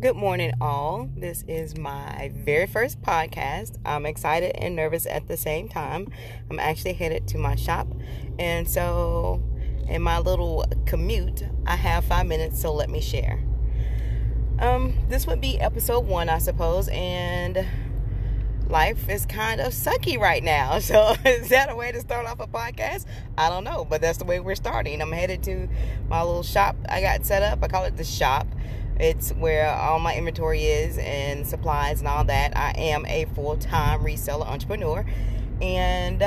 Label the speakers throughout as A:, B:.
A: Good morning, all. This is my very first podcast. I'm excited and nervous at the same time. I'm actually headed to my shop, and so in my little commute, I have five minutes, so let me share. Um, this would be episode one, I suppose, and life is kind of sucky right now. So, is that a way to start off a podcast? I don't know, but that's the way we're starting. I'm headed to my little shop I got set up. I call it the shop. It's where all my inventory is and supplies and all that. I am a full time reseller entrepreneur, and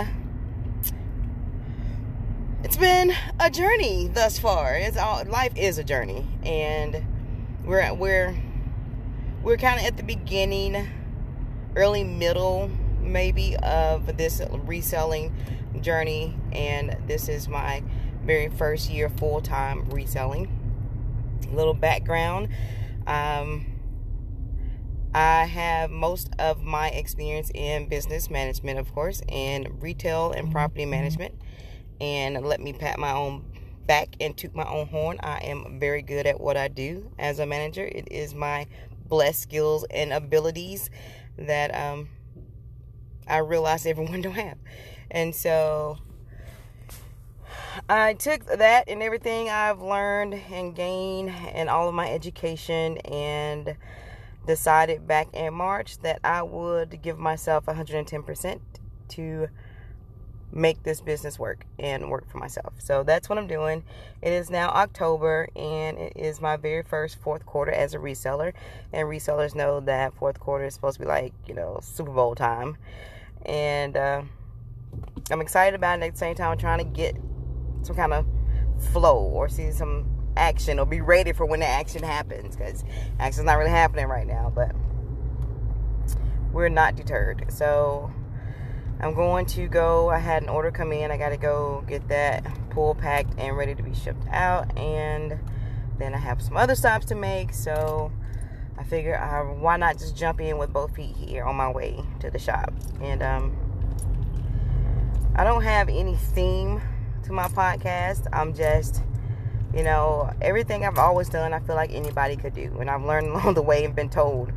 A: it's been a journey thus far. It's all life is a journey, and we're at, we're we're kind of at the beginning early middle maybe of this reselling journey and this is my very first year full-time reselling little background. Um, i have most of my experience in business management of course and retail and property management. And let me pat my own back and toot my own horn. I am very good at what i do as a manager. It is my blessed skills and abilities that um, I realize everyone don't have. And so I took that and everything I've learned and gained and all of my education and decided back in March that I would give myself 110% to make this business work and work for myself. So that's what I'm doing. It is now October and it is my very first fourth quarter as a reseller. And resellers know that fourth quarter is supposed to be like, you know, Super Bowl time. And uh, I'm excited about it at the same time. I'm trying to get some kind of flow or see some action or be ready for when the action happens because action's not really happening right now. But we're not deterred. So I'm going to go. I had an order come in. I got to go get that pool packed and ready to be shipped out. And then I have some other stops to make. So I figure uh, why not just jump in with both feet here on my way to the shop. And um, I don't have any theme to my podcast. I'm just, you know, everything I've always done, I feel like anybody could do. And I've learned along the way and been told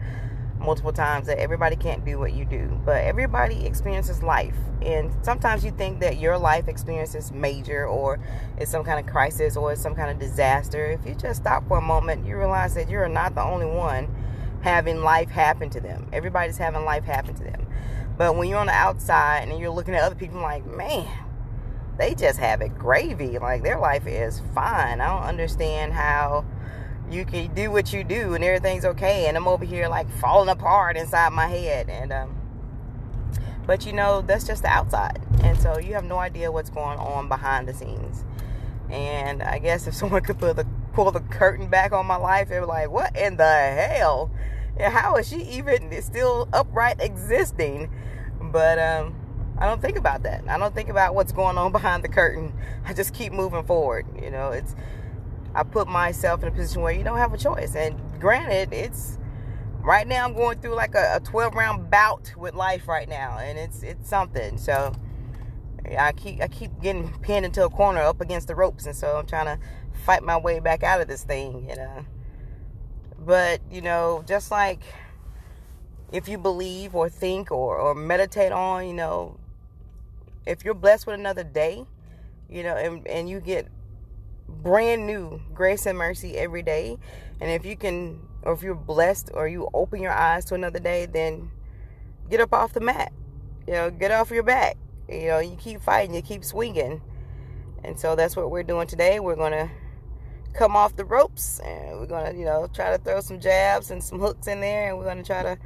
A: multiple times that everybody can't do what you do, but everybody experiences life. And sometimes you think that your life experience is major or it's some kind of crisis or it's some kind of disaster. If you just stop for a moment, you realize that you're not the only one having life happen to them. Everybody's having life happen to them. But when you're on the outside and you're looking at other people like, man, they just have it gravy. Like their life is fine. I don't understand how you can do what you do and everything's okay and i'm over here like falling apart inside my head and um but you know that's just the outside and so you have no idea what's going on behind the scenes and i guess if someone could pull the pull the curtain back on my life was like what in the hell and how is she even still upright existing but um I don't think about that. I don't think about what's going on behind the curtain. I just keep moving forward. You know, it's I put myself in a position where you don't have a choice. And granted, it's right now I'm going through like a, a 12 round bout with life right now, and it's it's something. So I keep I keep getting pinned into a corner up against the ropes, and so I'm trying to fight my way back out of this thing, you know. But you know, just like if you believe or think or, or meditate on, you know, if you're blessed with another day, you know, and, and you get brand new grace and mercy every day. And if you can, or if you're blessed or you open your eyes to another day, then get up off the mat. You know, get off your back. You know, you keep fighting, you keep swinging. And so that's what we're doing today. We're going to come off the ropes and we're going to, you know, try to throw some jabs and some hooks in there. And we're going to try to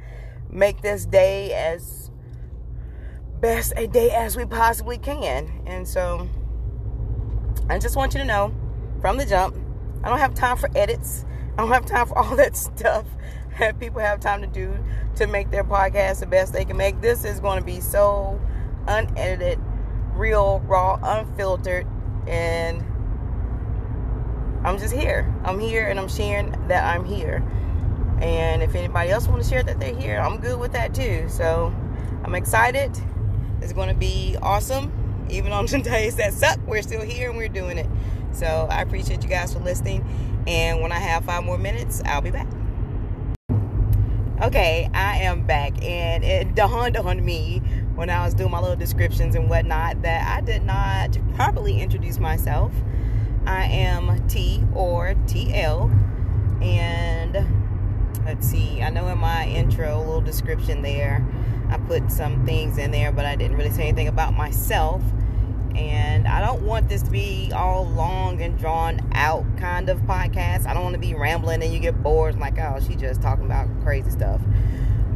A: make this day as best a day as we possibly can. And so I just want you to know from the jump. I don't have time for edits. I don't have time for all that stuff that people have time to do to make their podcast the best they can make. This is going to be so unedited, real, raw, unfiltered, and I'm just here. I'm here and I'm sharing that I'm here. And if anybody else want to share that they're here, I'm good with that too. So I'm excited. It's going to be awesome. Even on some days that suck, we're still here and we're doing it. So I appreciate you guys for listening. And when I have five more minutes, I'll be back. Okay, I am back, and it dawned on me when I was doing my little descriptions and whatnot that I did not properly introduce myself. I am T or TL, and let's see, I know in my intro, a little description there, I put some things in there, but I didn't really say anything about myself. And I don't want this to be all long and drawn out kind of podcast. I don't want to be rambling and you get bored like, oh, she just talking about crazy stuff.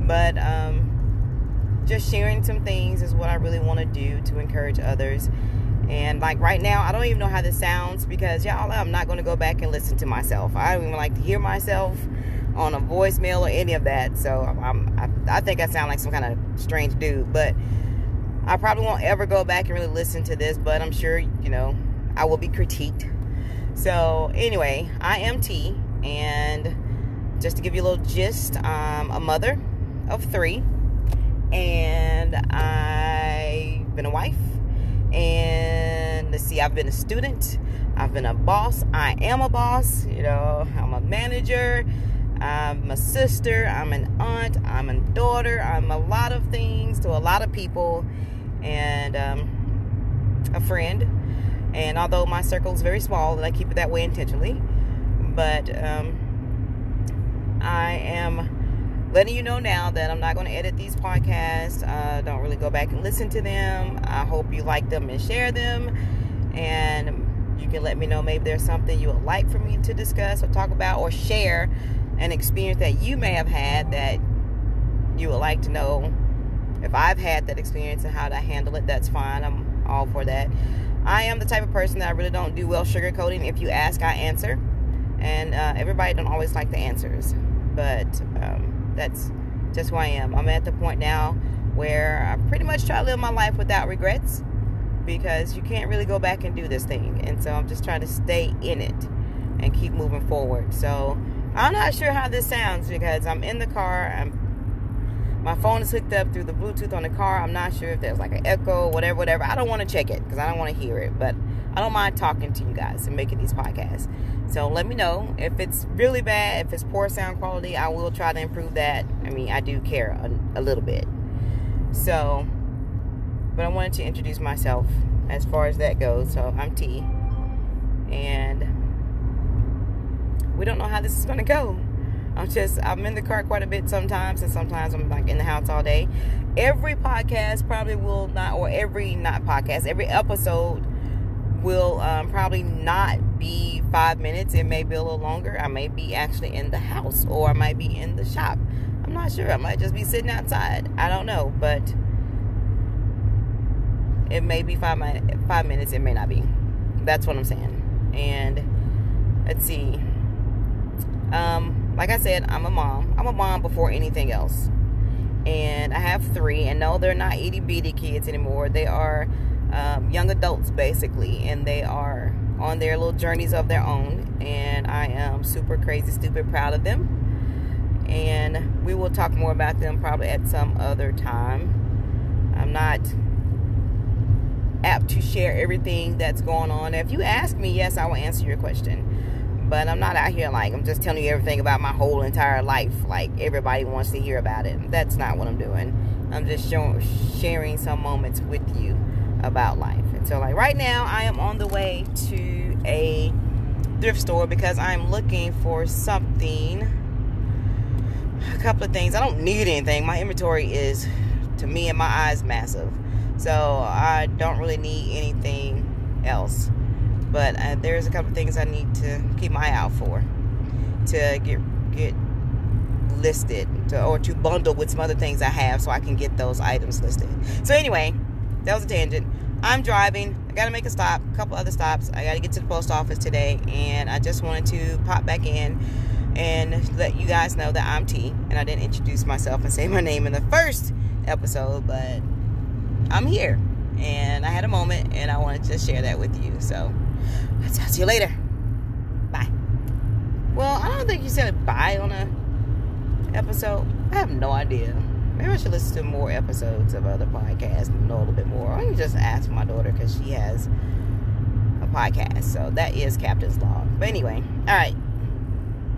A: But um, just sharing some things is what I really want to do to encourage others. And like right now, I don't even know how this sounds because y'all, I'm not going to go back and listen to myself. I don't even like to hear myself on a voicemail or any of that. So I'm, I, I think I sound like some kind of strange dude, but I probably won't ever go back and really listen to this, but I'm sure, you know, I will be critiqued. So, anyway, I am T, and just to give you a little gist, I'm a mother of three, and I've been a wife, and let's see, I've been a student, I've been a boss, I am a boss, you know, I'm a manager, I'm a sister, I'm an aunt, I'm a daughter, I'm a lot of things to a lot of people and um, a friend. And although my circle is very small, and I keep it that way intentionally, but um, I am letting you know now that I'm not going to edit these podcasts. Uh, don't really go back and listen to them. I hope you like them and share them. And you can let me know maybe there's something you would like for me to discuss or talk about or share an experience that you may have had that you would like to know if I've had that experience and how to handle it, that's fine. I'm all for that. I am the type of person that I really don't do well sugarcoating. If you ask, I answer. And uh, everybody don't always like the answers. But um, that's just who I am. I'm at the point now where I pretty much try to live my life without regrets because you can't really go back and do this thing. And so I'm just trying to stay in it and keep moving forward. So I'm not sure how this sounds because I'm in the car. I'm my phone is hooked up through the Bluetooth on the car. I'm not sure if there's like an echo, whatever, whatever. I don't want to check it because I don't want to hear it, but I don't mind talking to you guys and making these podcasts. So let me know if it's really bad, if it's poor sound quality. I will try to improve that. I mean, I do care a, a little bit. So, but I wanted to introduce myself as far as that goes. So I'm T, and we don't know how this is going to go. I'm just I'm in the car quite a bit sometimes, and sometimes I'm like in the house all day. Every podcast probably will not, or every not podcast, every episode will um, probably not be five minutes. It may be a little longer. I may be actually in the house, or I might be in the shop. I'm not sure. I might just be sitting outside. I don't know, but it may be five. Five minutes. It may not be. That's what I'm saying. And let's see. Um, like I said, I'm a mom. I'm a mom before anything else. And I have three, and no, they're not itty bitty kids anymore. They are um, young adults, basically, and they are on their little journeys of their own. And I am super crazy, stupid proud of them. And we will talk more about them probably at some other time. I'm not apt to share everything that's going on. If you ask me, yes, I will answer your question but I'm not out here like I'm just telling you everything about my whole entire life. Like everybody wants to hear about it. That's not what I'm doing. I'm just showing, sharing some moments with you about life. And so, like right now, I am on the way to a thrift store because I'm looking for something. A couple of things. I don't need anything. My inventory is, to me, and my eyes, massive. So I don't really need anything else. But uh, there's a couple things I need to keep my eye out for to get get listed to, or to bundle with some other things I have so I can get those items listed. So anyway, that was a tangent. I'm driving. I got to make a stop, a couple other stops. I got to get to the post office today, and I just wanted to pop back in and let you guys know that I'm T. And I didn't introduce myself and say my name in the first episode, but I'm here, and I had a moment, and I wanted to share that with you. So I'll talk to you later. Bye. Well, I don't think you said bye on a episode. I have no idea. Maybe I should listen to more episodes of other podcasts and know a little bit more. Or you just ask my daughter because she has a podcast. So that is Captain's Log. But anyway, all right.